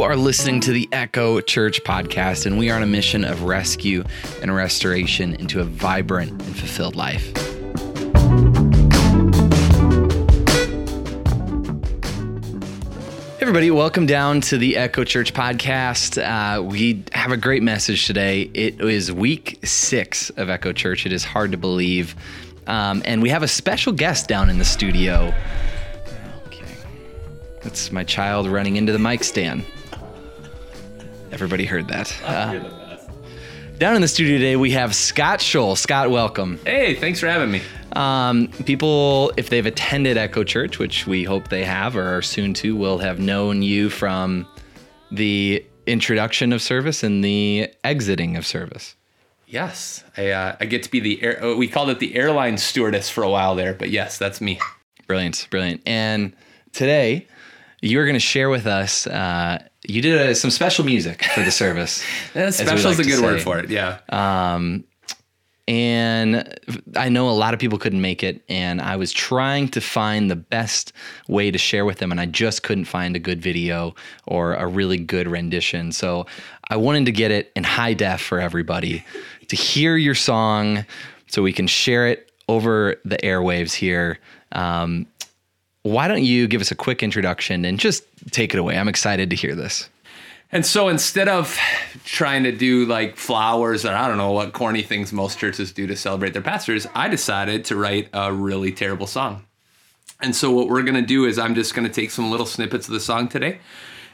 You are listening to the Echo Church podcast, and we are on a mission of rescue and restoration into a vibrant and fulfilled life. Everybody, welcome down to the Echo Church podcast. Uh, we have a great message today. It is week six of Echo Church. It is hard to believe. Um, and we have a special guest down in the studio. That's my child running into the mic stand. Everybody heard that. Uh, down in the studio today, we have Scott Scholl. Scott, welcome. Hey, thanks for having me. Um, people, if they've attended Echo Church, which we hope they have or are soon to, will have known you from the introduction of service and the exiting of service. Yes, I, uh, I get to be the air. We called it the airline stewardess for a while there, but yes, that's me. Brilliant, brilliant. And today, you're going to share with us. Uh, you did uh, some special music for the service. special is like a good word for it. Yeah. Um, and I know a lot of people couldn't make it, and I was trying to find the best way to share with them, and I just couldn't find a good video or a really good rendition. So I wanted to get it in high def for everybody to hear your song, so we can share it over the airwaves here. Um, why don't you give us a quick introduction and just take it away? I'm excited to hear this. And so instead of trying to do like flowers or I don't know what corny things most churches do to celebrate their pastors, I decided to write a really terrible song. And so what we're going to do is I'm just going to take some little snippets of the song today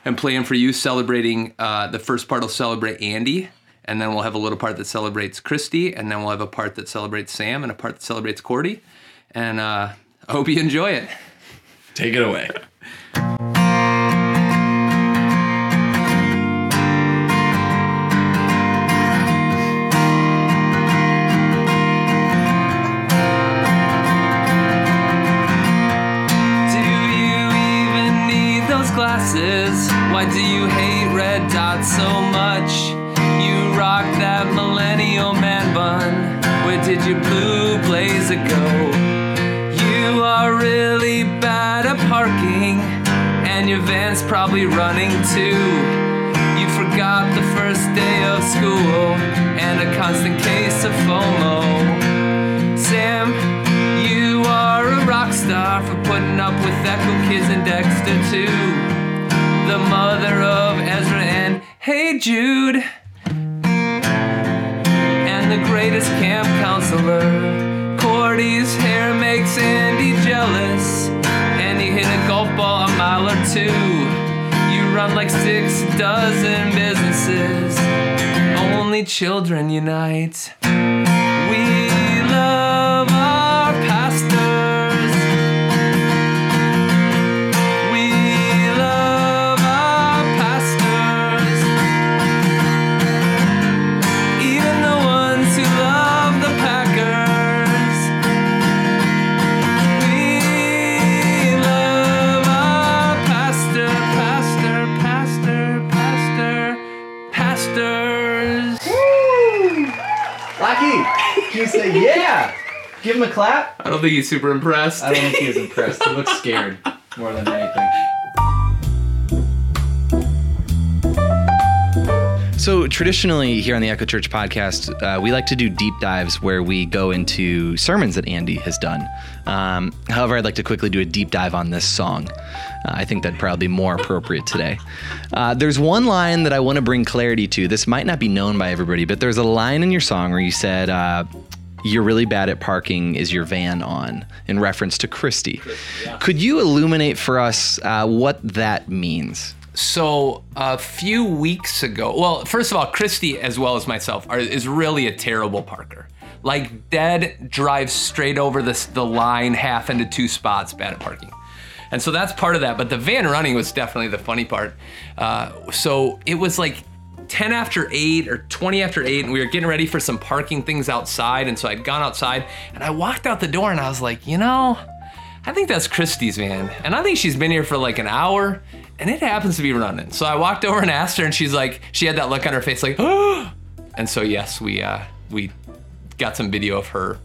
and play them for you, celebrating uh, the first part will celebrate Andy, and then we'll have a little part that celebrates Christy, and then we'll have a part that celebrates Sam and a part that celebrates Cordy. And uh, I hope you enjoy it. Take it away. Do you even need those glasses? Why do you hate red dots so much? You rock that millennial man bun. Where did your blue blazer go? You are really bad at parking, and your van's probably running too. You forgot the first day of school and a constant case of FOMO. Sam, you are a rock star for putting up with Echo Kids and Dexter too. The mother of Ezra and Hey Jude. And the greatest camp counselor. Cordy's hair makes Andy jealous. Mile or two. You run like six dozen businesses. Only children unite. Say yeah. Give him a clap. I don't think he's super impressed. I don't think he's impressed. He looks scared more than anything. So, traditionally, here on the Echo Church podcast, uh, we like to do deep dives where we go into sermons that Andy has done. Um, however, I'd like to quickly do a deep dive on this song. Uh, I think that'd probably be more appropriate today. Uh, there's one line that I want to bring clarity to. This might not be known by everybody, but there's a line in your song where you said, uh, you're really bad at parking is your van on in reference to Christy. Yeah. Could you illuminate for us uh, what that means? So a few weeks ago, well, first of all, Christy as well as myself are, is really a terrible parker. Like dead drives straight over this the line, half into two spots, bad at parking. And so that's part of that. But the van running was definitely the funny part. Uh, so it was like 10 after 8 or 20 after 8 and we were getting ready for some parking things outside and so I'd gone outside and I walked out the door and I was like, you know, I think that's Christy's van. And I think she's been here for like an hour and it happens to be running. So I walked over and asked her and she's like, she had that look on her face like, oh. And so yes, we uh we got some video of her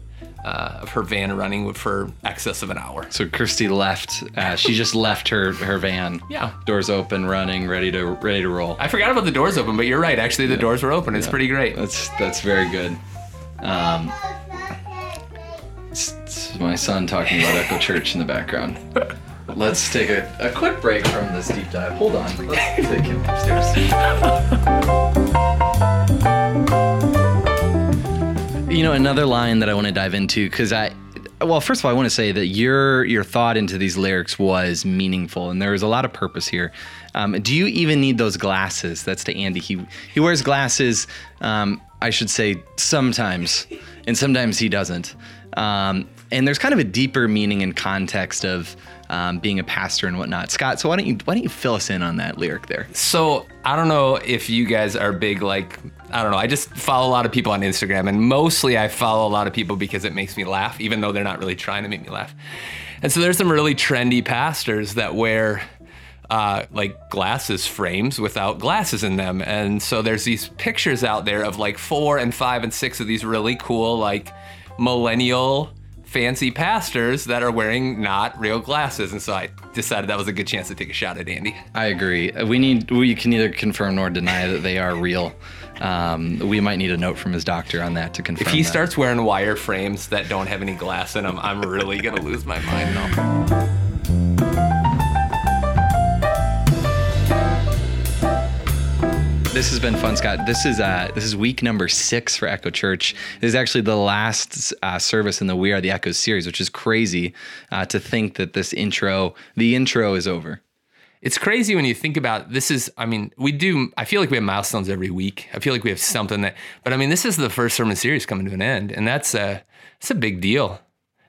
uh, of her van running for excess of an hour. So Christy left. Uh, she just left her her van. Yeah. Doors open, running, ready to ready to roll. I forgot about the doors open, but you're right. Actually, the doors were open. It's pretty great. That's that's very good. Um, it's, it's my son talking about Echo Church in the background. Let's take a, a quick break from this deep dive. Hold on. Let's take him upstairs. You know, another line that I want to dive into because I, well, first of all, I want to say that your your thought into these lyrics was meaningful, and there was a lot of purpose here. Um, do you even need those glasses? That's to Andy. He he wears glasses. Um, I should say sometimes, and sometimes he doesn't. Um, and there's kind of a deeper meaning and context of um, being a pastor and whatnot. Scott, so why don't you why don't you fill us in on that lyric there? So I don't know if you guys are big like I don't know. I just follow a lot of people on Instagram, and mostly I follow a lot of people because it makes me laugh, even though they're not really trying to make me laugh. And so there's some really trendy pastors that wear uh, like glasses frames without glasses in them, and so there's these pictures out there of like four and five and six of these really cool like millennial fancy pastors that are wearing not real glasses. And so I decided that was a good chance to take a shot at Andy. I agree. We need we can neither confirm nor deny that they are real. Um, we might need a note from his doctor on that to confirm. If he that. starts wearing wire frames that don't have any glass in them, I'm really gonna lose my mind This has been fun, Scott. This is uh, this is week number six for Echo Church. This is actually the last uh, service in the We Are the Echoes series, which is crazy uh, to think that this intro, the intro, is over. It's crazy when you think about this is I mean, we do I feel like we have milestones every week. I feel like we have something that but I mean this is the first sermon series coming to an end and that's a it's a big deal.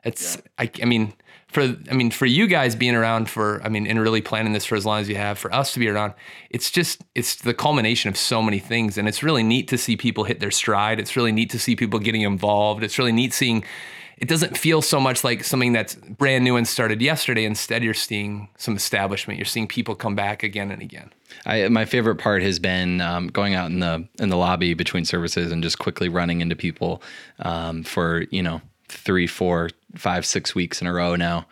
It's I, I mean for I mean for you guys being around for I mean and really planning this for as long as you have for us to be around it's just it's the culmination of so many things and it's really neat to see people hit their stride. It's really neat to see people getting involved. It's really neat seeing it doesn't feel so much like something that's brand new and started yesterday. Instead, you're seeing some establishment. You're seeing people come back again and again. I, my favorite part has been um, going out in the in the lobby between services and just quickly running into people um, for you know three, four, five, six weeks in a row now.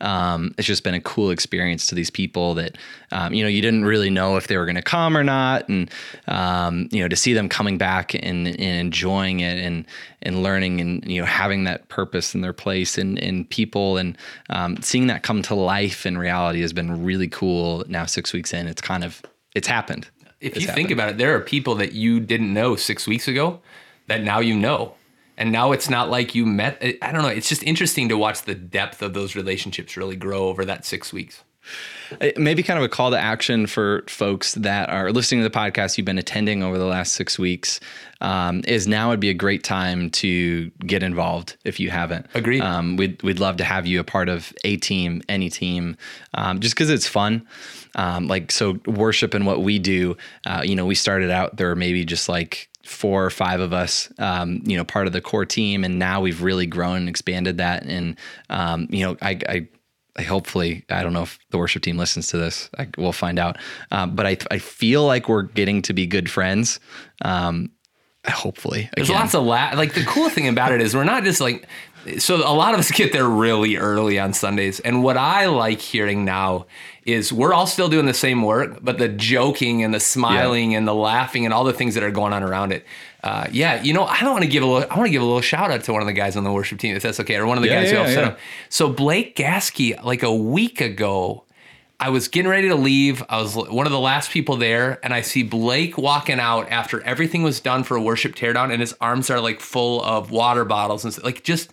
Um, it's just been a cool experience to these people that um, you know you didn't really know if they were going to come or not, and um, you know to see them coming back and, and enjoying it and and learning and you know having that purpose in their place and and people and um, seeing that come to life in reality has been really cool. Now six weeks in, it's kind of it's happened. If It's you think about it, there are people that you didn't know six weeks ago that now you know. And now it's not like you met. I don't know. It's just interesting to watch the depth of those relationships really grow over that six weeks. Uh, maybe kind of a call to action for folks that are listening to the podcast you've been attending over the last six weeks um, is now would be a great time to get involved if you haven't Agreed. um, we'd, we'd love to have you a part of a team any team um, just because it's fun um, like so worship and what we do uh, you know we started out there were maybe just like four or five of us, um, you know, part of the core team, and now we've really grown and expanded that. And um, you know, I, I, I hopefully, I don't know if the worship team listens to this. I, we'll find out. Um, but I, I feel like we're getting to be good friends. Um, hopefully, There's lots of la- like the cool thing about it is we're not just like so a lot of us get there really early on Sundays and what I like hearing now is we're all still doing the same work but the joking and the smiling and the laughing and all the things that are going on around it uh, yeah you know I don't want to give a little I want to give a little shout out to one of the guys on the worship team if that's okay or one of the Yeah, guys who yeah, helped set up so Blake Gasky like a week ago I was getting ready to leave. I was one of the last people there, and I see Blake walking out after everything was done for a worship teardown, and his arms are like full of water bottles and like just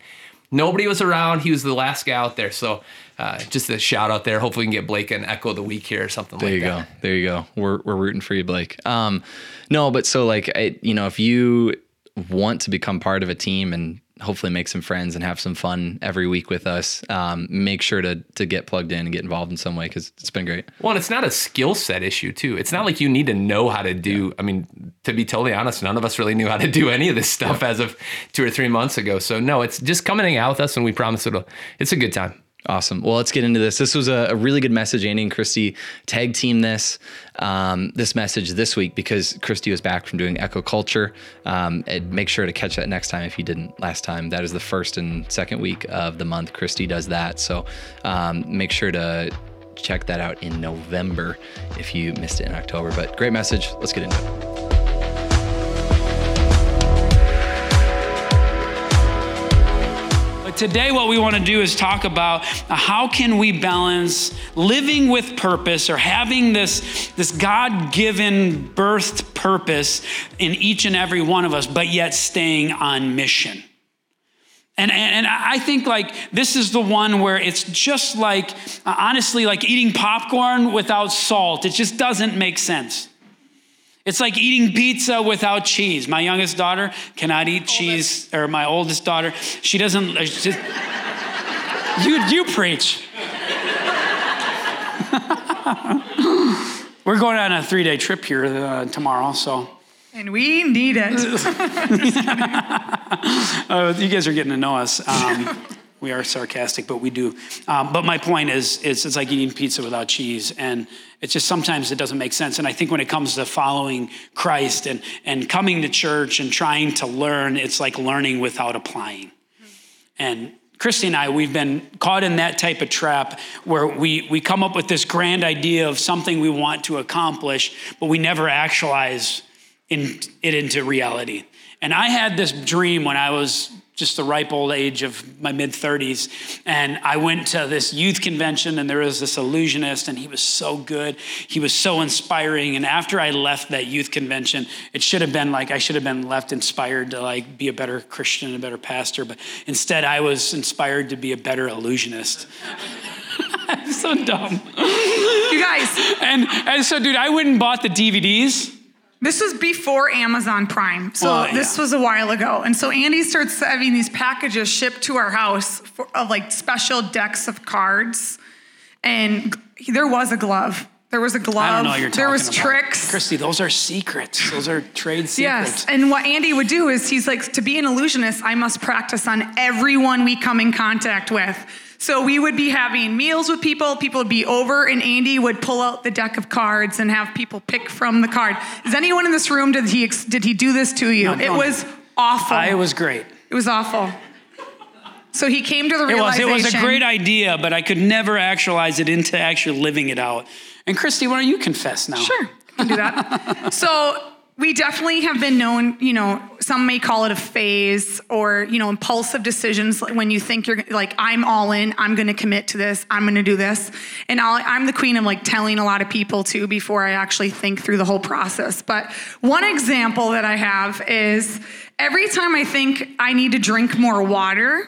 nobody was around. He was the last guy out there. So uh, just a shout out there. Hopefully, we can get Blake an echo of the week here or something There like that. There you go. There you go. We're we're rooting for you, Blake. Um, no, but so like I, you know, if you want to become part of a team and hopefully make some friends and have some fun every week with us, um, make sure to to get plugged in and get involved in some way because it's been great. Well, and it's not a skill set issue too. It's not like you need to know how to do. I mean, to be totally honest, none of us really knew how to do any of this stuff as of two or three months ago. So no, it's just come and hang out with us, and we promise it'll. It's a good time. Awesome. Well, let's get into this. This was a, a really good message. Andy and Christy tag team this um, this message this week because Christy was back from doing Echo Culture. Um, and make sure to catch that next time if you didn't last time. That is the first and second week of the month. Christy does that. So um, make sure to check that out in November if you missed it in October. But great message. Let's get into it. Today, what we want to do is talk about how can we balance living with purpose or having this, this God given birthed purpose in each and every one of us, but yet staying on mission. And, and, and, I think like this is the one where it's just like, honestly, like eating popcorn without salt. It just doesn't make sense. It's like eating pizza without cheese. My youngest daughter cannot eat cheese, or my oldest daughter, she doesn't. Just, you, you preach. We're going on a three day trip here uh, tomorrow, so. And we need it. uh, you guys are getting to know us. Um, we are sarcastic, but we do. Um, but my point is, is, it's like eating pizza without cheese, and it's just sometimes it doesn't make sense. And I think when it comes to following Christ and and coming to church and trying to learn, it's like learning without applying. And Christy and I, we've been caught in that type of trap where we, we come up with this grand idea of something we want to accomplish, but we never actualize in, it into reality. And I had this dream when I was just the ripe old age of my mid 30s. And I went to this youth convention, and there was this illusionist, and he was so good. He was so inspiring. And after I left that youth convention, it should have been like I should have been left inspired to like be a better Christian, a better pastor. But instead, I was inspired to be a better illusionist. so dumb. You guys. And, and so, dude, I went and bought the DVDs this was before Amazon Prime. So well, yeah. this was a while ago. And so Andy starts having these packages shipped to our house for, of like special decks of cards. And there was a glove. There was a glove. I don't know you're There was about. tricks. Christy, those are secrets. Those are trade secrets. Yes. And what Andy would do is he's like, to be an illusionist, I must practice on everyone we come in contact with. So we would be having meals with people. People would be over, and Andy would pull out the deck of cards and have people pick from the card. Is anyone in this room did he did he do this to you? No, it was awful. it was great. It was awful. So he came to the realization. It was, it was a great idea, but I could never actualize it into actually living it out. And Christy, why don't you confess now? Sure, I can do that. so we definitely have been known, you know, some may call it a phase or, you know, impulsive decisions when you think you're like, I'm all in, I'm going to commit to this, I'm going to do this. And i am the queen of like telling a lot of people too before I actually think through the whole process. But one example that I have is every time I think I need to drink more water,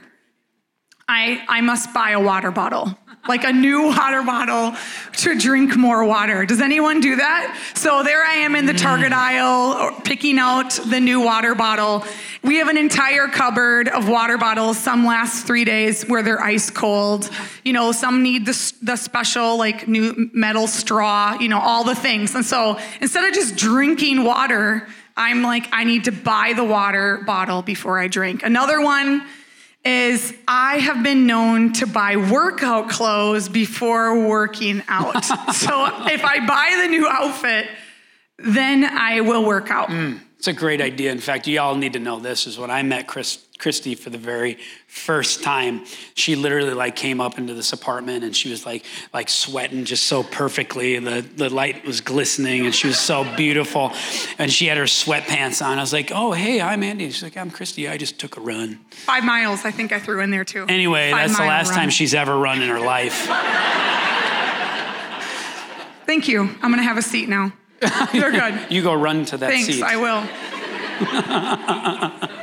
I, I must buy a water bottle like a new water bottle to drink more water. Does anyone do that? So there I am in the Target mm. aisle picking out the new water bottle. We have an entire cupboard of water bottles. Some last three days where they're ice cold. You know, some need the, the special like new metal straw, you know, all the things. And so instead of just drinking water, I'm like, I need to buy the water bottle before I drink. Another one, is I have been known to buy workout clothes before working out. so if I buy the new outfit, then I will work out. Mm, it's a great idea. In fact, you all need to know this is when I met Chris Christy for the very first time. She literally like came up into this apartment and she was like like sweating just so perfectly. The the light was glistening and she was so beautiful. And she had her sweatpants on. I was like, oh hey, I'm Andy. She's like, I'm Christy. I just took a run. Five miles, I think I threw in there too. Anyway, Five that's the last run. time she's ever run in her life. Thank you. I'm gonna have a seat now. You're good. you go run to that Thanks, seat. Thanks, I will.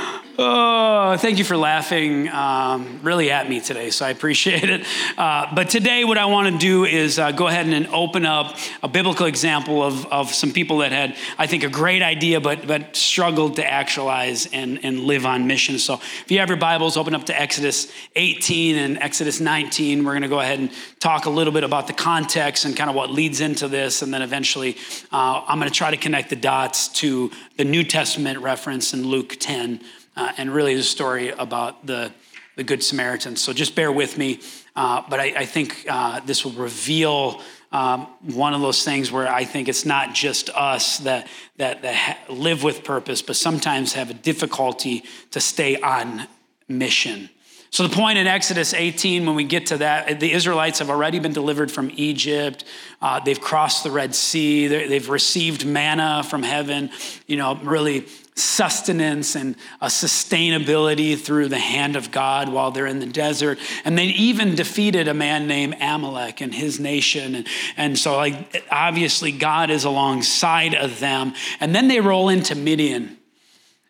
Oh, thank you for laughing um, really at me today, so I appreciate it. Uh, but today, what I want to do is uh, go ahead and open up a biblical example of, of some people that had, I think, a great idea, but, but struggled to actualize and, and live on mission. So if you have your Bibles, open up to Exodus 18 and Exodus 19. We're going to go ahead and talk a little bit about the context and kind of what leads into this. And then eventually, uh, I'm going to try to connect the dots to the New Testament reference in Luke 10 uh, and really the story about the, the Good Samaritan. So just bear with me. Uh, but I, I think uh, this will reveal um, one of those things where I think it's not just us that, that, that ha- live with purpose, but sometimes have a difficulty to stay on mission. So, the point in Exodus 18, when we get to that, the Israelites have already been delivered from Egypt. Uh, they've crossed the Red Sea. They've received manna from heaven, you know, really sustenance and a sustainability through the hand of God while they're in the desert. And they even defeated a man named Amalek and his nation. And, and so, like, obviously, God is alongside of them. And then they roll into Midian.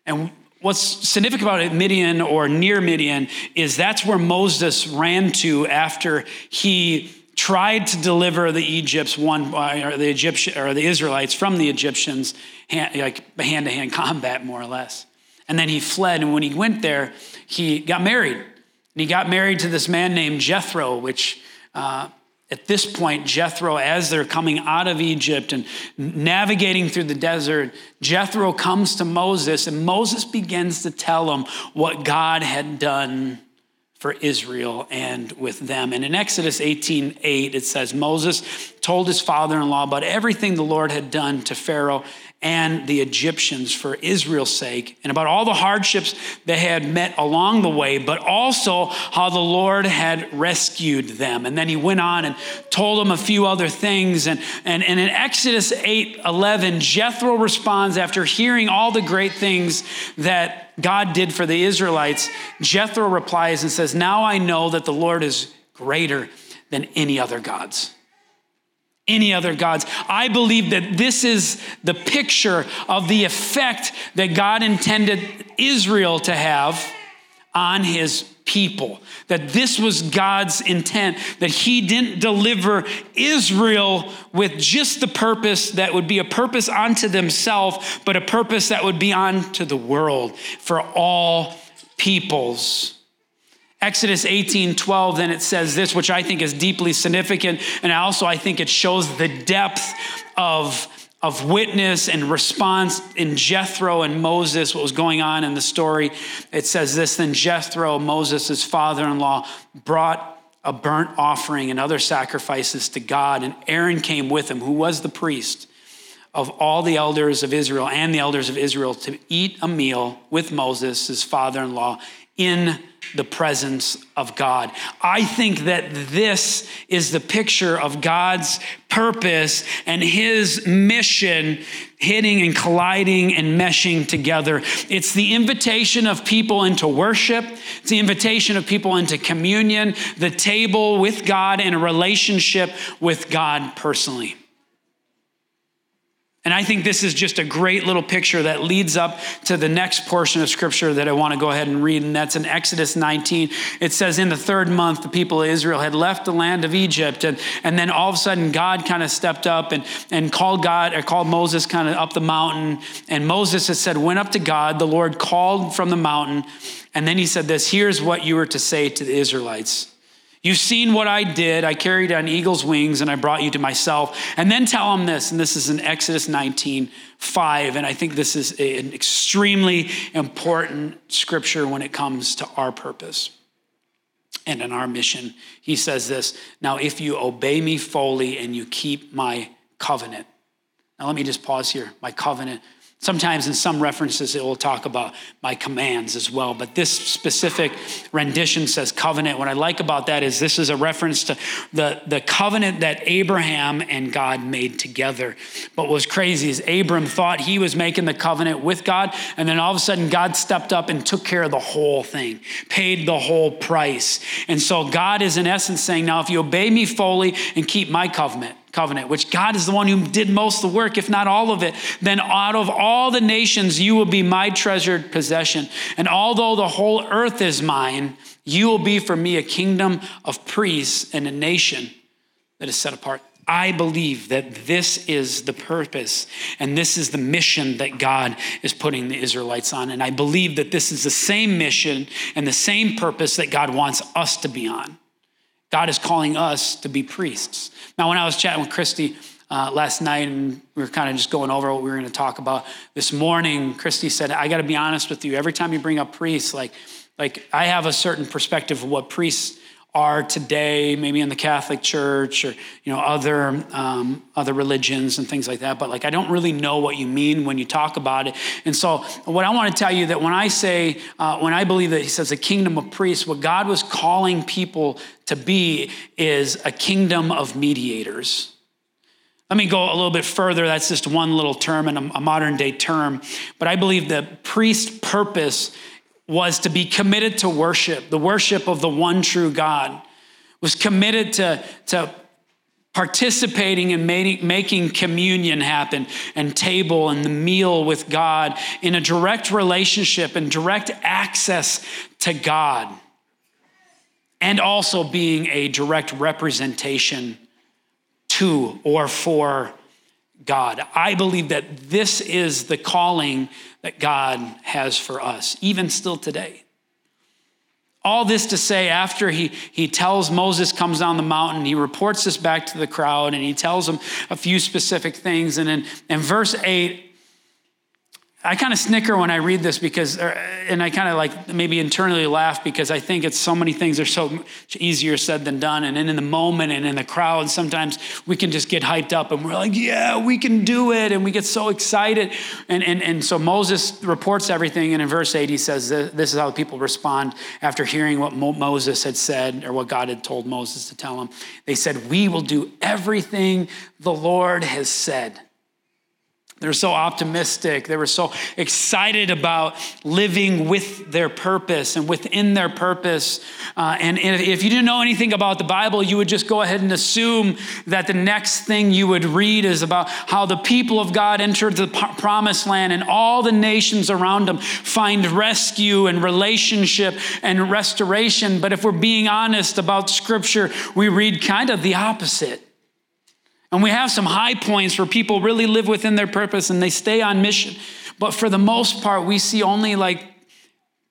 And what's significant about Midian or near Midian is that's where Moses ran to after he tried to deliver the Egypts one or the Egyptian or the Israelites from the Egyptians hand, like hand to hand combat more or less. And then he fled and when he went there he got married. And he got married to this man named Jethro which uh, at this point, Jethro, as they're coming out of Egypt and navigating through the desert, Jethro comes to Moses, and Moses begins to tell him what God had done for Israel and with them. And in Exodus 18 8, it says, Moses told his father in law about everything the Lord had done to Pharaoh and the Egyptians for Israel's sake, and about all the hardships they had met along the way, but also how the Lord had rescued them. And then he went on and told them a few other things. And, and, and in Exodus 8 11, Jethro responds after hearing all the great things that God did for the Israelites. Jethro replies and says, Now I know that the Lord is greater than any other gods any other gods. I believe that this is the picture of the effect that God intended Israel to have on his people. That this was God's intent, that he didn't deliver Israel with just the purpose that would be a purpose unto themselves, but a purpose that would be unto the world for all peoples. Exodus 18 12, then it says this, which I think is deeply significant. And also, I think it shows the depth of, of witness and response in Jethro and Moses, what was going on in the story. It says this Then Jethro, Moses' father in law, brought a burnt offering and other sacrifices to God. And Aaron came with him, who was the priest of all the elders of Israel and the elders of Israel, to eat a meal with Moses, his father in law, in the presence of God. I think that this is the picture of God's purpose and his mission hitting and colliding and meshing together. It's the invitation of people into worship, it's the invitation of people into communion, the table with God, and a relationship with God personally. And I think this is just a great little picture that leads up to the next portion of scripture that I want to go ahead and read. And that's in Exodus 19. It says, In the third month, the people of Israel had left the land of Egypt. And, and then all of a sudden, God kind of stepped up and, and called God, or called Moses kind of up the mountain. And Moses had said, Went up to God. The Lord called from the mountain. And then he said, This here's what you were to say to the Israelites. You've seen what I did. I carried on eagle's wings and I brought you to myself. And then tell them this, and this is in Exodus 19 5. And I think this is an extremely important scripture when it comes to our purpose and in our mission. He says this Now, if you obey me fully and you keep my covenant. Now, let me just pause here. My covenant. Sometimes in some references, it will talk about my commands as well. But this specific rendition says covenant. What I like about that is this is a reference to the, the covenant that Abraham and God made together. But what was crazy is Abram thought he was making the covenant with God. And then all of a sudden, God stepped up and took care of the whole thing, paid the whole price. And so God is in essence saying, now if you obey me fully and keep my covenant, covenant, which God is the one who did most of the work, if not all of it, then out of all the nations, you will be my treasured possession. And although the whole earth is mine, you will be for me a kingdom of priests and a nation that is set apart. I believe that this is the purpose and this is the mission that God is putting the Israelites on. And I believe that this is the same mission and the same purpose that God wants us to be on. God is calling us to be priests. Now, when I was chatting with Christy uh, last night and we were kind of just going over what we were going to talk about this morning, Christy said, I got to be honest with you. Every time you bring up priests, like, like I have a certain perspective of what priests are today, maybe in the Catholic Church or you know other um, other religions and things like that. But like I don't really know what you mean when you talk about it. And so what I want to tell you that when I say uh, when I believe that He says a kingdom of priests, what God was calling people to be is a kingdom of mediators. Let me go a little bit further. That's just one little term and a modern day term. But I believe the priest purpose was to be committed to worship, the worship of the one true God, was committed to, to participating in making communion happen and table and the meal with God in a direct relationship and direct access to God, and also being a direct representation to or for God. I believe that this is the calling that God has for us, even still today. All this to say, after he, he tells Moses comes down the mountain, he reports this back to the crowd and he tells them a few specific things. And in, in verse 8, I kind of snicker when I read this because, er, and I kind of like maybe internally laugh because I think it's so many things are so easier said than done. And in the moment and in the crowd, sometimes we can just get hyped up and we're like, yeah, we can do it. And we get so excited. And, and, and so Moses reports everything. And in verse 8, he says, this is how people respond after hearing what Moses had said or what God had told Moses to tell him. They said, We will do everything the Lord has said. They were so optimistic. They were so excited about living with their purpose and within their purpose. Uh, and if you didn't know anything about the Bible, you would just go ahead and assume that the next thing you would read is about how the people of God entered the promised land and all the nations around them find rescue and relationship and restoration. But if we're being honest about Scripture, we read kind of the opposite. And we have some high points where people really live within their purpose and they stay on mission. But for the most part, we see only like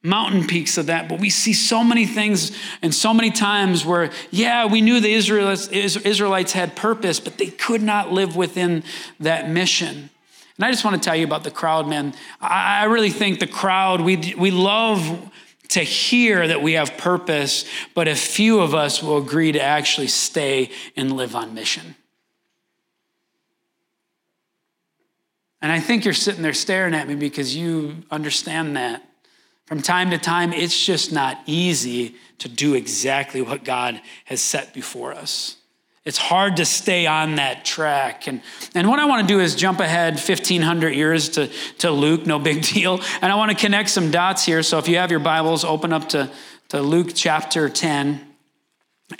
mountain peaks of that. But we see so many things and so many times where, yeah, we knew the Israelites, had purpose, but they could not live within that mission. And I just want to tell you about the crowd, man. I really think the crowd, we, we love to hear that we have purpose, but a few of us will agree to actually stay and live on mission. And I think you're sitting there staring at me because you understand that. From time to time, it's just not easy to do exactly what God has set before us. It's hard to stay on that track. And, and what I want to do is jump ahead 1,500 years to, to Luke, no big deal. And I want to connect some dots here. So if you have your Bibles, open up to, to Luke chapter 10.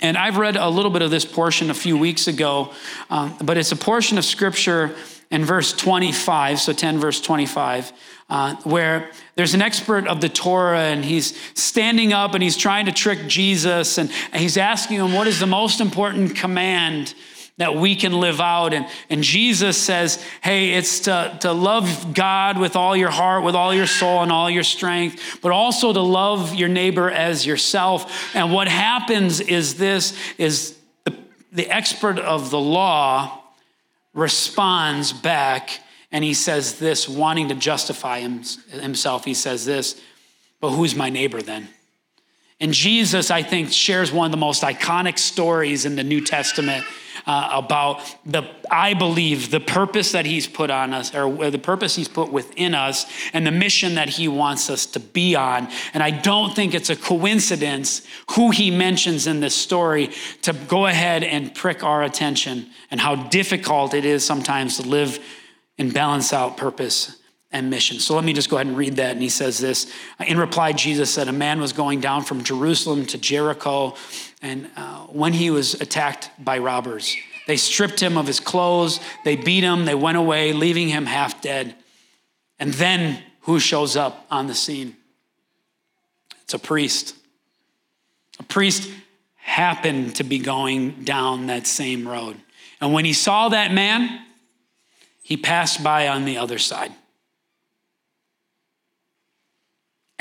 And I've read a little bit of this portion a few weeks ago, um, but it's a portion of scripture in verse 25, so 10 verse 25, uh, where there's an expert of the Torah and he's standing up and he's trying to trick Jesus and, and he's asking him, What is the most important command? that we can live out. And, and Jesus says, hey, it's to, to love God with all your heart, with all your soul, and all your strength, but also to love your neighbor as yourself. And what happens is this is the, the expert of the law responds back and he says this, wanting to justify himself. He says this, but who's my neighbor then? And Jesus, I think, shares one of the most iconic stories in the New Testament uh, about the, I believe, the purpose that He's put on us, or the purpose He's put within us, and the mission that He wants us to be on. And I don't think it's a coincidence who He mentions in this story to go ahead and prick our attention and how difficult it is sometimes to live and balance out purpose and mission. So let me just go ahead and read that. And he says this In reply, Jesus said, A man was going down from Jerusalem to Jericho, and uh, when he was attacked by robbers, they stripped him of his clothes, they beat him, they went away, leaving him half dead. And then who shows up on the scene? It's a priest. A priest happened to be going down that same road. And when he saw that man, he passed by on the other side.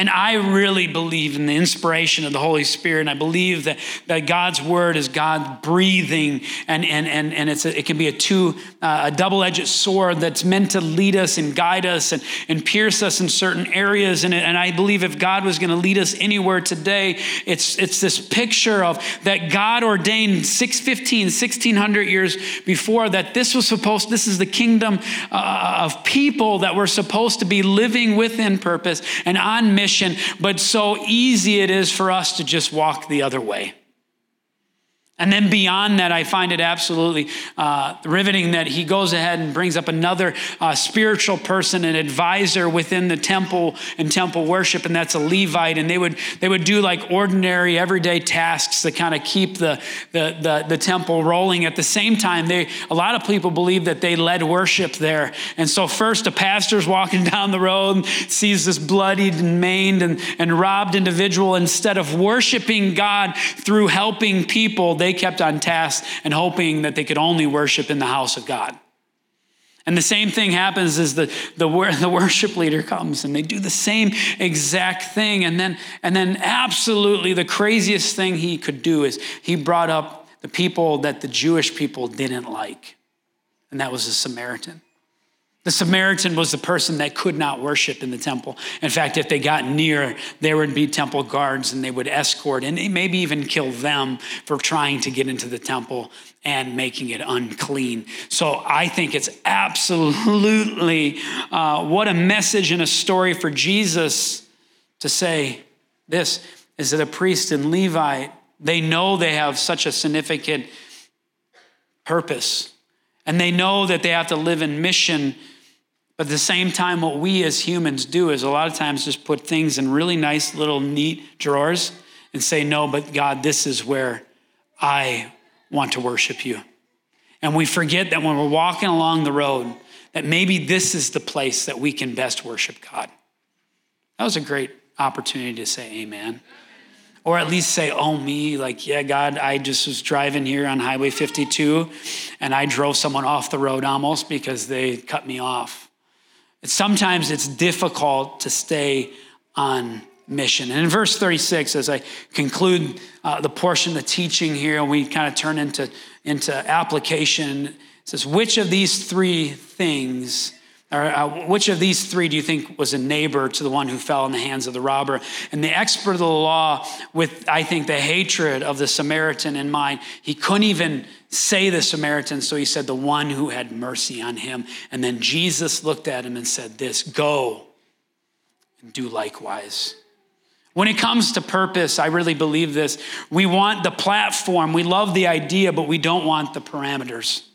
And I really believe in the inspiration of the Holy Spirit. And I believe that, that God's word is God breathing. And, and, and, and it's a, it can be a two, uh, a double-edged sword that's meant to lead us and guide us and, and pierce us in certain areas. And, and I believe if God was going to lead us anywhere today, it's, it's this picture of that God ordained 615, 1600 years before that this was supposed, this is the kingdom uh, of people that were supposed to be living within purpose and on mission mission, but so easy it is for us to just walk the other way. And then beyond that, I find it absolutely uh, riveting that he goes ahead and brings up another uh, spiritual person, an advisor within the temple and temple worship, and that's a Levite. And they would they would do like ordinary, everyday tasks to kind of keep the, the the, the temple rolling. At the same time, they a lot of people believe that they led worship there. And so first, a pastor's walking down the road, sees this bloodied and maimed and, and robbed individual. Instead of worshiping God through helping people, they they kept on task and hoping that they could only worship in the house of God. And the same thing happens as the, the, the worship leader comes and they do the same exact thing. And then, and then, absolutely, the craziest thing he could do is he brought up the people that the Jewish people didn't like, and that was the Samaritan. The Samaritan was the person that could not worship in the temple. In fact, if they got near, there would be temple guards and they would escort and maybe even kill them for trying to get into the temple and making it unclean. So I think it's absolutely uh, what a message and a story for Jesus to say this is that a priest and Levite, they know they have such a significant purpose and they know that they have to live in mission but at the same time, what we as humans do is a lot of times just put things in really nice little neat drawers and say, No, but God, this is where I want to worship you. And we forget that when we're walking along the road, that maybe this is the place that we can best worship God. That was a great opportunity to say amen. Or at least say, oh, me, like, yeah, God, I just was driving here on Highway 52 and I drove someone off the road almost because they cut me off. Sometimes it's difficult to stay on mission. And in verse 36, as I conclude uh, the portion of the teaching here, and we kind of turn into, into application, it says, Which of these three things or uh, which of these three do you think was a neighbor to the one who fell in the hands of the robber? And the expert of the law, with I think the hatred of the Samaritan in mind, he couldn't even say the Samaritan, so he said, the one who had mercy on him. And then Jesus looked at him and said, This, go and do likewise. When it comes to purpose, I really believe this. We want the platform, we love the idea, but we don't want the parameters.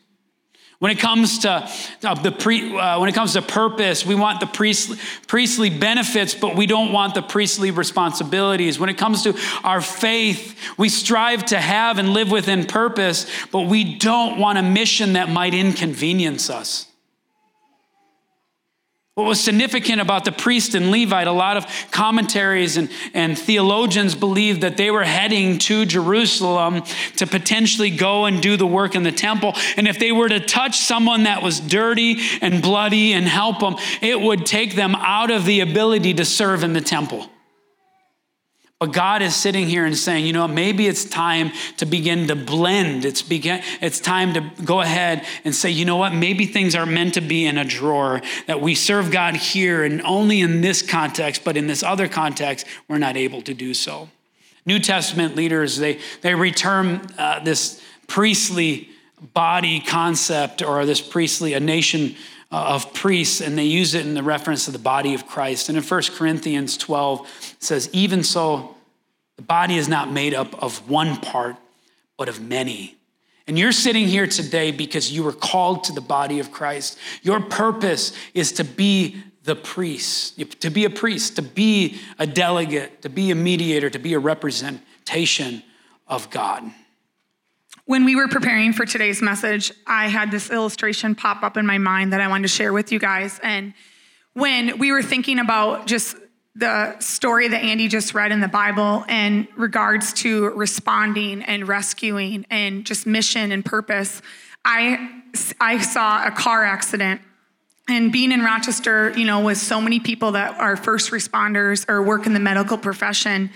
When it comes to uh, the pre, uh, when it comes to purpose, we want the priestly, priestly benefits, but we don't want the priestly responsibilities. When it comes to our faith, we strive to have and live within purpose, but we don't want a mission that might inconvenience us. What was significant about the priest and Levite, a lot of commentaries and, and theologians believe that they were heading to Jerusalem to potentially go and do the work in the temple. And if they were to touch someone that was dirty and bloody and help them, it would take them out of the ability to serve in the temple. But God is sitting here and saying, you know, maybe it's time to begin to blend. It's begin, it's time to go ahead and say, you know what, maybe things are meant to be in a drawer, that we serve God here and only in this context, but in this other context, we're not able to do so. New Testament leaders, they, they return uh, this priestly body concept or this priestly, a nation Uh, of priests, and they use it in the reference of the body of Christ. And in 1 Corinthians 12, it says, Even so, the body is not made up of one part, but of many. And you're sitting here today because you were called to the body of Christ. Your purpose is to be the priest, to be a priest, to be a delegate, to be a mediator, to be a representation of God. When we were preparing for today's message, I had this illustration pop up in my mind that I wanted to share with you guys. And when we were thinking about just the story that Andy just read in the Bible in regards to responding and rescuing and just mission and purpose, I, I saw a car accident And being in Rochester, you know, with so many people that are first responders or work in the medical profession,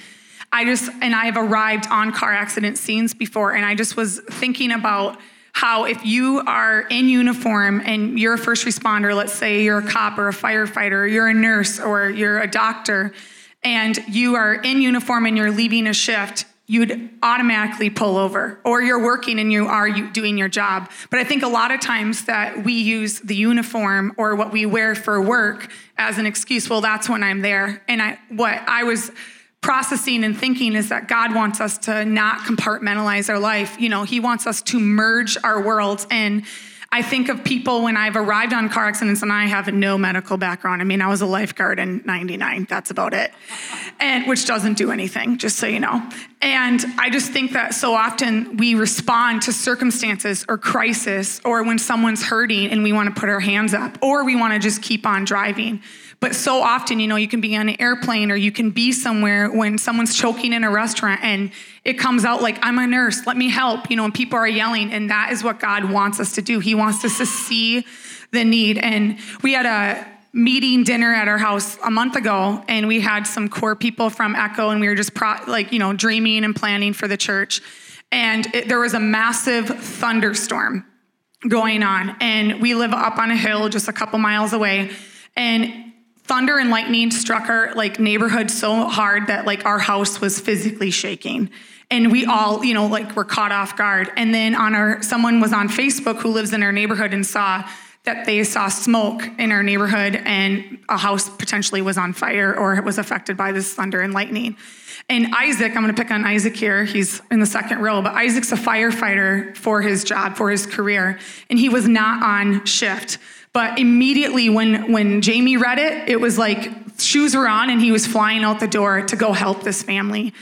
I just, and I've arrived on car accident scenes before, and I just was thinking about how if you are in uniform and you're a first responder, let's say you're a cop or a firefighter, you're a nurse or you're a doctor, and you are in uniform and you're leaving a shift, you'd automatically pull over. Or you're working and you are doing your job. But i think a lot of times that we use the uniform or what we wear for work as an excuse well that's when i'm there. And i what i was processing and thinking is that God wants us to not compartmentalize our life. You know, He wants us to merge our worlds. And I think of people when I've arrived on car accidents and I have no medical background. I mean, I was a lifeguard in 99. That's about it. And which doesn't do anything, just so you know. And I just think that so often we respond to circumstances or crisis or when someone's hurting and we want to put our hands up or we want to just keep on driving. But so often, you know, you can be on an airplane or you can be somewhere when someone's choking in a restaurant and it comes out like, I'm a nurse, let me help, you know, and people are yelling. And that is what God wants us to do. He wants us to see the need. And we had a meeting dinner at our house a month ago and we had some core people from Echo and we were just pro- like, you know, dreaming and planning for the church. And it, there was a massive thunderstorm going on. And we live up on a hill just a couple miles away. And thunder and lightning struck our like neighborhood so hard that like our house was physically shaking. And we all you know like were caught off guard. And then on our someone was on facebook who lives in our neighborhood and saw that they saw smoke in our neighborhood and a house potentially was on fire or was affected by this thunder and lightning. And isaac i'm going to pick on isaac here. He's in the second row but isaac's a firefighter for his job for his career. And he was not on shift but immediately when when Jamie read it, it was like shoes were on and he was flying out the door to go help this family.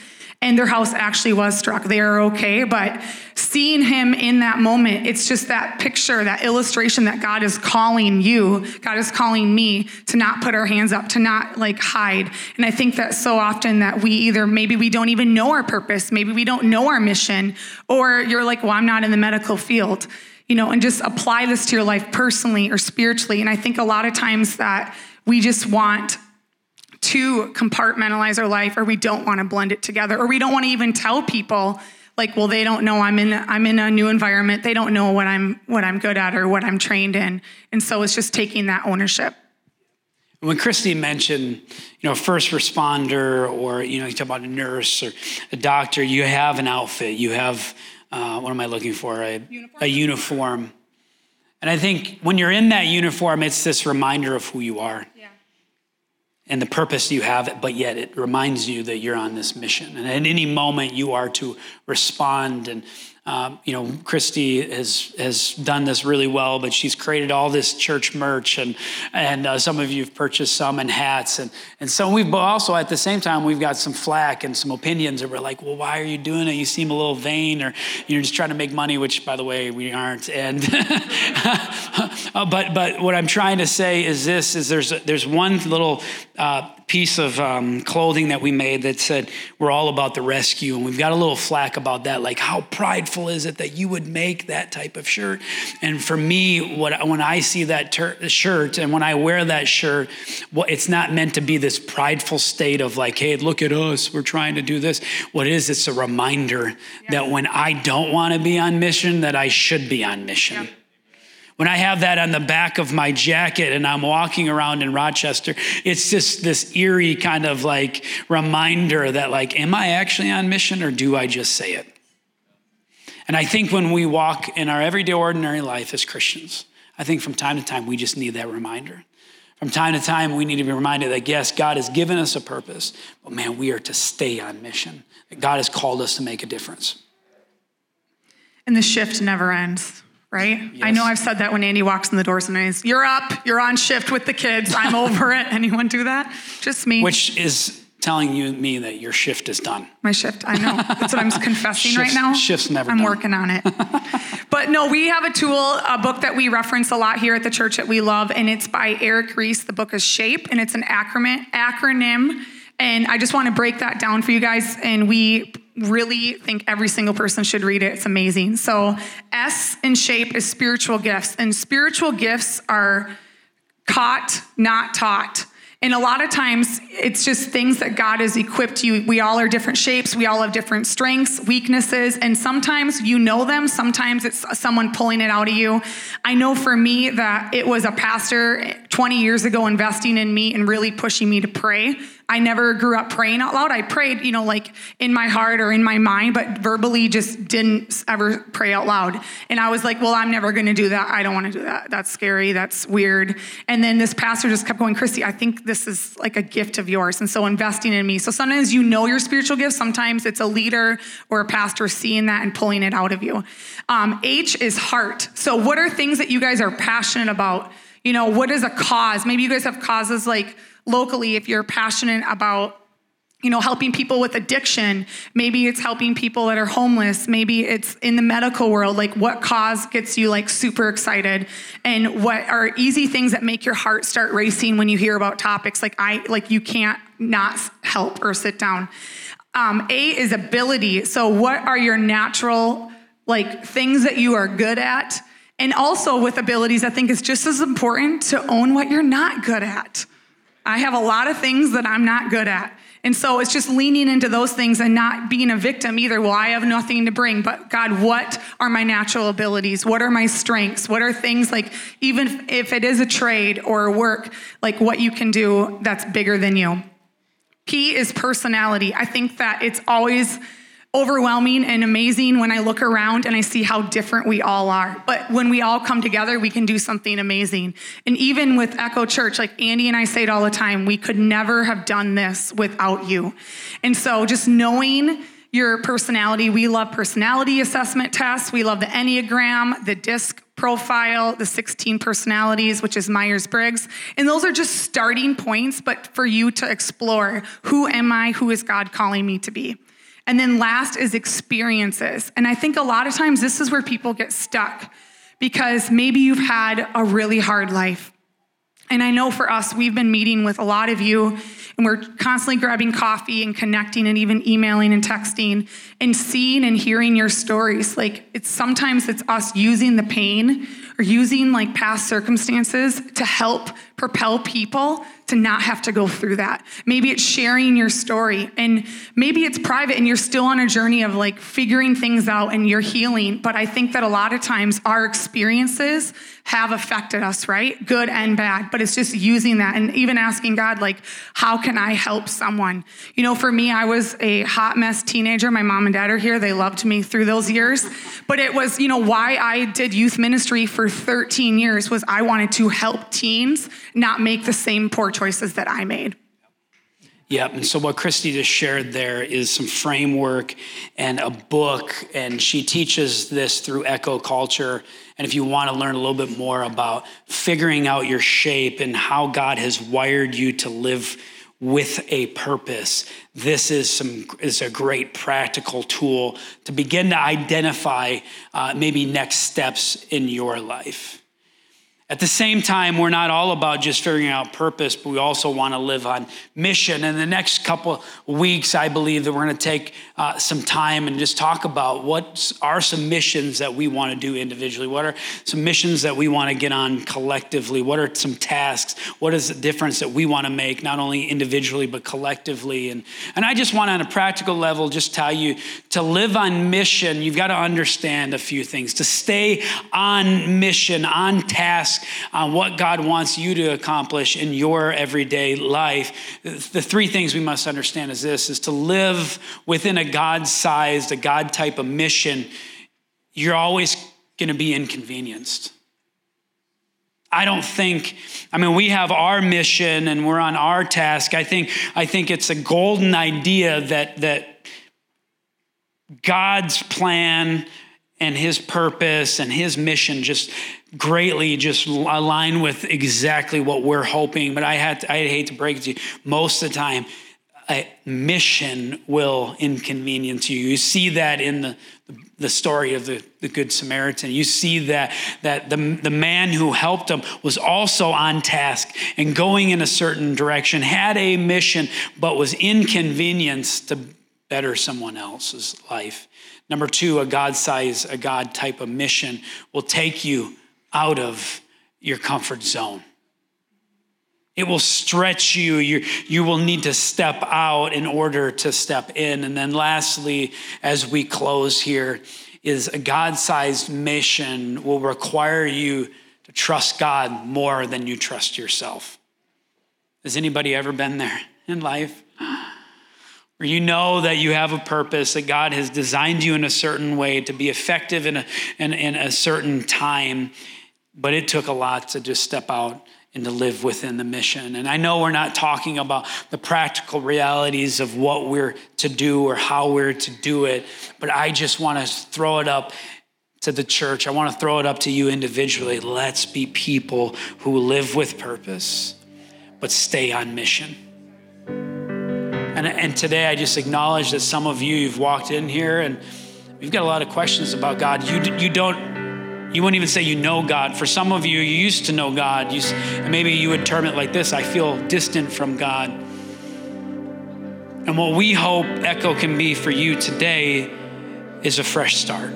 And their house actually was struck. They are okay, but seeing him in that moment, it's just that picture, that illustration that God is calling you, God is calling me to not put our hands up, to not like hide. And I think that so often that we either maybe we don't even know our purpose, maybe we don't know our mission, or you're like, well, I'm not in the medical field you know, and just apply this to your life personally or spiritually. And I think a lot of times that we just want to compartmentalize our life or we don't want to blend it together or we don't want to even tell people like well they don't know i'm in i'm in a new environment. They don't know what i'm what i'm good at or what i'm trained in. And so it's just taking that ownership. When Christy mentioned, you know, first responder or, you know, you talk about a nurse or a doctor, you have an outfit, you have uh, what am I looking for? A uniform. a uniform. And I think when you're in that uniform, it's this reminder of who you are yeah. and the purpose you have, but yet it reminds you that you're on this mission. And at any moment, you are to respond and um, you know, Christy has has done this really well, but she's created all this church merch, and and uh, some of you have purchased some and hats, and and so we've also at the same time we've got some flack and some opinions that we're like, well, why are you doing it? You seem a little vain, or you're just trying to make money, which by the way we aren't. And uh, but but what I'm trying to say is this: is there's there's one little uh, piece of um, clothing that we made that said we're all about the rescue and we've got a little flack about that like how prideful is it that you would make that type of shirt? And for me what when i see that ter- shirt and when i wear that shirt well, it's not meant to be this prideful state of like hey look at us we're trying to do this. What it is it's a reminder yeah. that when i don't want to be on mission that i should be on mission. Yeah when I have that on the back of my jacket and I'm walking around in Rochester, it's just this eerie kind of like reminder that, like, am I actually on mission or do I just say it? And I think when we walk in our everyday, ordinary life as Christians, I think from time to time we just need that reminder. From time to time, we need to be reminded that yes, God has given us a purpose, but man, we are to stay on mission. God has called us to make a difference. And the shift never ends right? Yes. I know I've said that when Andy walks in the doors door sometimes. You're up, you're on shift with the kids, I'm over it. Anyone do that? Just me. Which is telling you me that your shift is done. My shift, I know. That's what I'm confessing right now. Shift's never done. I'm done. working on it. but no, we have a tool, a book that we reference a lot here at the church that we love, and it's by Erik Rees. The book is Shape, and it's an acronym acronym. And I just want to break that down for you guys. And we really think every single person should read it. It's amazing. So, S in shape is spiritual gifts, and spiritual gifts are caught, not taught. And a lot of times it's just things that God has equipped you. We all are different shapes. We all have different strengths, weaknesses. And sometimes you know them. Sometimes it's someone pulling it out of you. I know for me that it was a pastor 20 years ago investing in me and really pushing me to pray I never grew up praying out loud. I prayed, you know, like in my heart or in my mind, but verbally just didn't ever pray out loud. And I was like, well, I'm never going to do that. I don't want to do that. That's scary. That's weird. And then this pastor just kept going, Christy, I think this is like a gift of yours. And so investing in me. So sometimes you know your spiritual gift. Sometimes it's a leader or a pastor seeing that and pulling it out of you. Um, H is heart. So what are things that you guys are passionate about? You know, what is a cause? Maybe you guys have causes like, locally if you're passionate about you know helping people with addiction maybe it's helping people that are homeless maybe it's in the medical world like what cause gets you like super excited and what are easy things that make your heart start racing when you hear about topics. Like i like you can't not help or sit down. Um, a is ability. So what are your natural like things that you are good at? And also with abilities i think it's just as important to own what you're not good at I have a lot of things that I'm not good at. And so it's just leaning into those things and not being a victim either. Well, I have nothing to bring, but God, what are my natural abilities? What are my strengths? What are things like, even if it is a trade or a work, like what you can do that's bigger than you? P is personality. I think that it's always overwhelming and amazing when I look around and I see how different we all are. But when we all come together, we can do something amazing. And even with Echo Church, like Andy and I say it all the time, we could never have done this without you. And so just knowing your personality, we love personality assessment tests, we love the Enneagram, the DISC profile, the 16 personalities, which is Myers Briggs. And those are just starting points, but for you to explore who am I? Who is God calling me to be? And then last is experiences. And I think a lot of times this is where people get stuck because maybe you've had a really hard life. And I know for us, we've been meeting with a lot of you, and we're constantly grabbing coffee and connecting and even emailing and texting and seeing and hearing your stories. Like it's sometimes it's us using the pain or using like past circumstances to help propel people to not have to go through that. Maybe it's sharing your story and maybe it's private and you're still on a journey of like figuring things out and you're healing. But I think that a lot of times our experiences have affected us, right? Good and bad. But it's just using that and even asking God, like, how can I help someone? You know, for me, I was a hot mess teenager. My mom and dad are here. They loved me through those years. But it was, you know, why I did youth ministry for 13 years was I wanted to help teens not make the same poor choices that I made. Yep. And so what Christy just shared there is some framework and a book, and she teaches this through echo culture. And if you want to learn a little bit more about figuring out your shape and how God has wired you to live with a purpose, this is some is a great practical tool to begin to identify uh, maybe next steps in your life. At the same time, we're not all about just figuring out purpose, but we also want to live on mission. In the next couple weeks, I believe that we're going to take uh, some time and just talk about what are some missions that we want to do individually. What are some missions that we want to get on collectively? What are some tasks? What is the difference that we want to make, not only individually, but collectively? And, and I just want on a practical level, just tell you to live on mission, you've got to understand a few things. To stay on mission, on task, on uh, what God wants you to accomplish in your everyday life, the three things we must understand is this is to live within a God-sized, a God type of mission, you're always going to be inconvenienced. I don't think, I mean, we have our mission and we're on our task. I think, I think it's a golden idea that, that God's plan and his purpose and his mission just greatly just align with exactly what we're hoping. But I had I hate to break it to you, most of the time, a mission will inconvenience you. You see that in the, the story of the, the Good Samaritan. You see that, that the, the man who helped him was also on task and going in a certain direction, had a mission, but was inconvenienced to better someone else's life. Number two, a God size, a God type of mission will take you out of your comfort zone. It will stretch you. You, you will need to step out in order to step in. And then, lastly, as we close here, is a God sized mission will require you to trust God more than you trust yourself. Has anybody ever been there in life? Where you know that you have a purpose, that God has designed you in a certain way to be effective in a, in, in a certain time, but it took a lot to just step out and to live within the mission. And I know we're not talking about the practical realities of what we're to do or how we're to do it, but I just want to throw it up to the church. I want to throw it up to you individually. Let's be people who live with purpose, but stay on mission. And, and today I just acknowledge that some of you, you've walked in here and you've got a lot of questions about God. You, you don't you wouldn't even say you know God. For some of you, you used to know God. You, maybe you would term it like this I feel distant from God. And what we hope Echo can be for you today is a fresh start.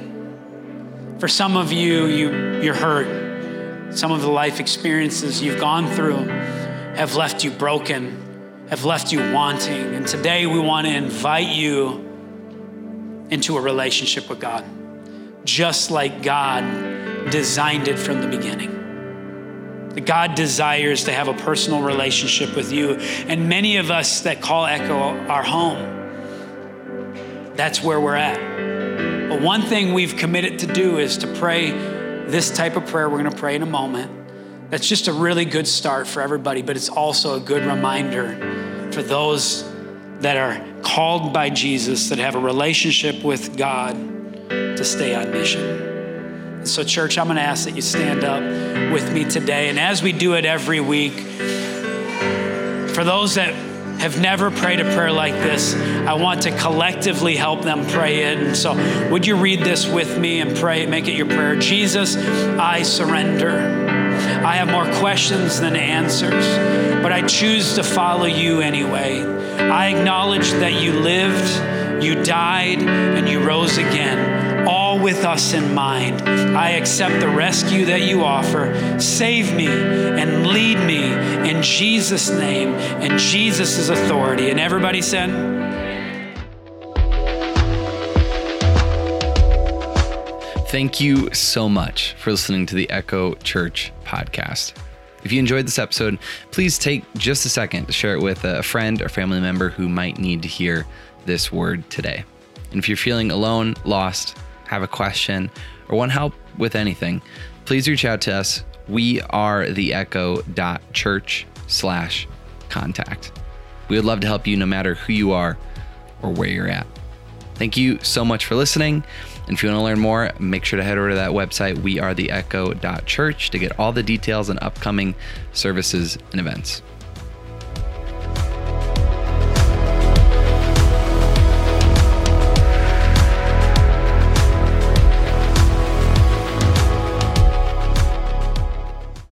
For some of you, you you're hurt. Some of the life experiences you've gone through have left you broken, have left you wanting. And today we want to invite you into a relationship with God, just like God designed it from the beginning. God desires to have a personal relationship with you. And many of us that call Echo our home, that's where we're at. But one thing we've committed to do is to pray this type of prayer we're going to pray in a moment. That's just a really good start for everybody, but it's also a good reminder for those that are called by Jesus, that have a relationship with God, to stay on mission. So, church, I'm going to ask that you stand up with me today. And as we do it every week, for those that have never prayed a prayer like this, I want to collectively help them pray it. And so, would you read this with me and pray, make it your prayer? Jesus, I surrender. I have more questions than answers, but I choose to follow you anyway. I acknowledge that you lived, you died, and you rose again all with us in mind. I accept the rescue that you offer. Save me and lead me in Jesus' name and Jesus' authority. And everybody said, Thank you so much for listening to the Echo Church podcast. If you enjoyed this episode, please take just a second to share it with a friend or family member who might need to hear this word today. And if you're feeling alone, lost, have a question, or want help with anything, please reach out to us. We are the echo.church slash contact. We would love to help you no matter who you are or where you're at. Thank you so much for listening. And if you want to learn more, make sure to head over to that website, wearetheecho.church, to get all the details and upcoming services and events.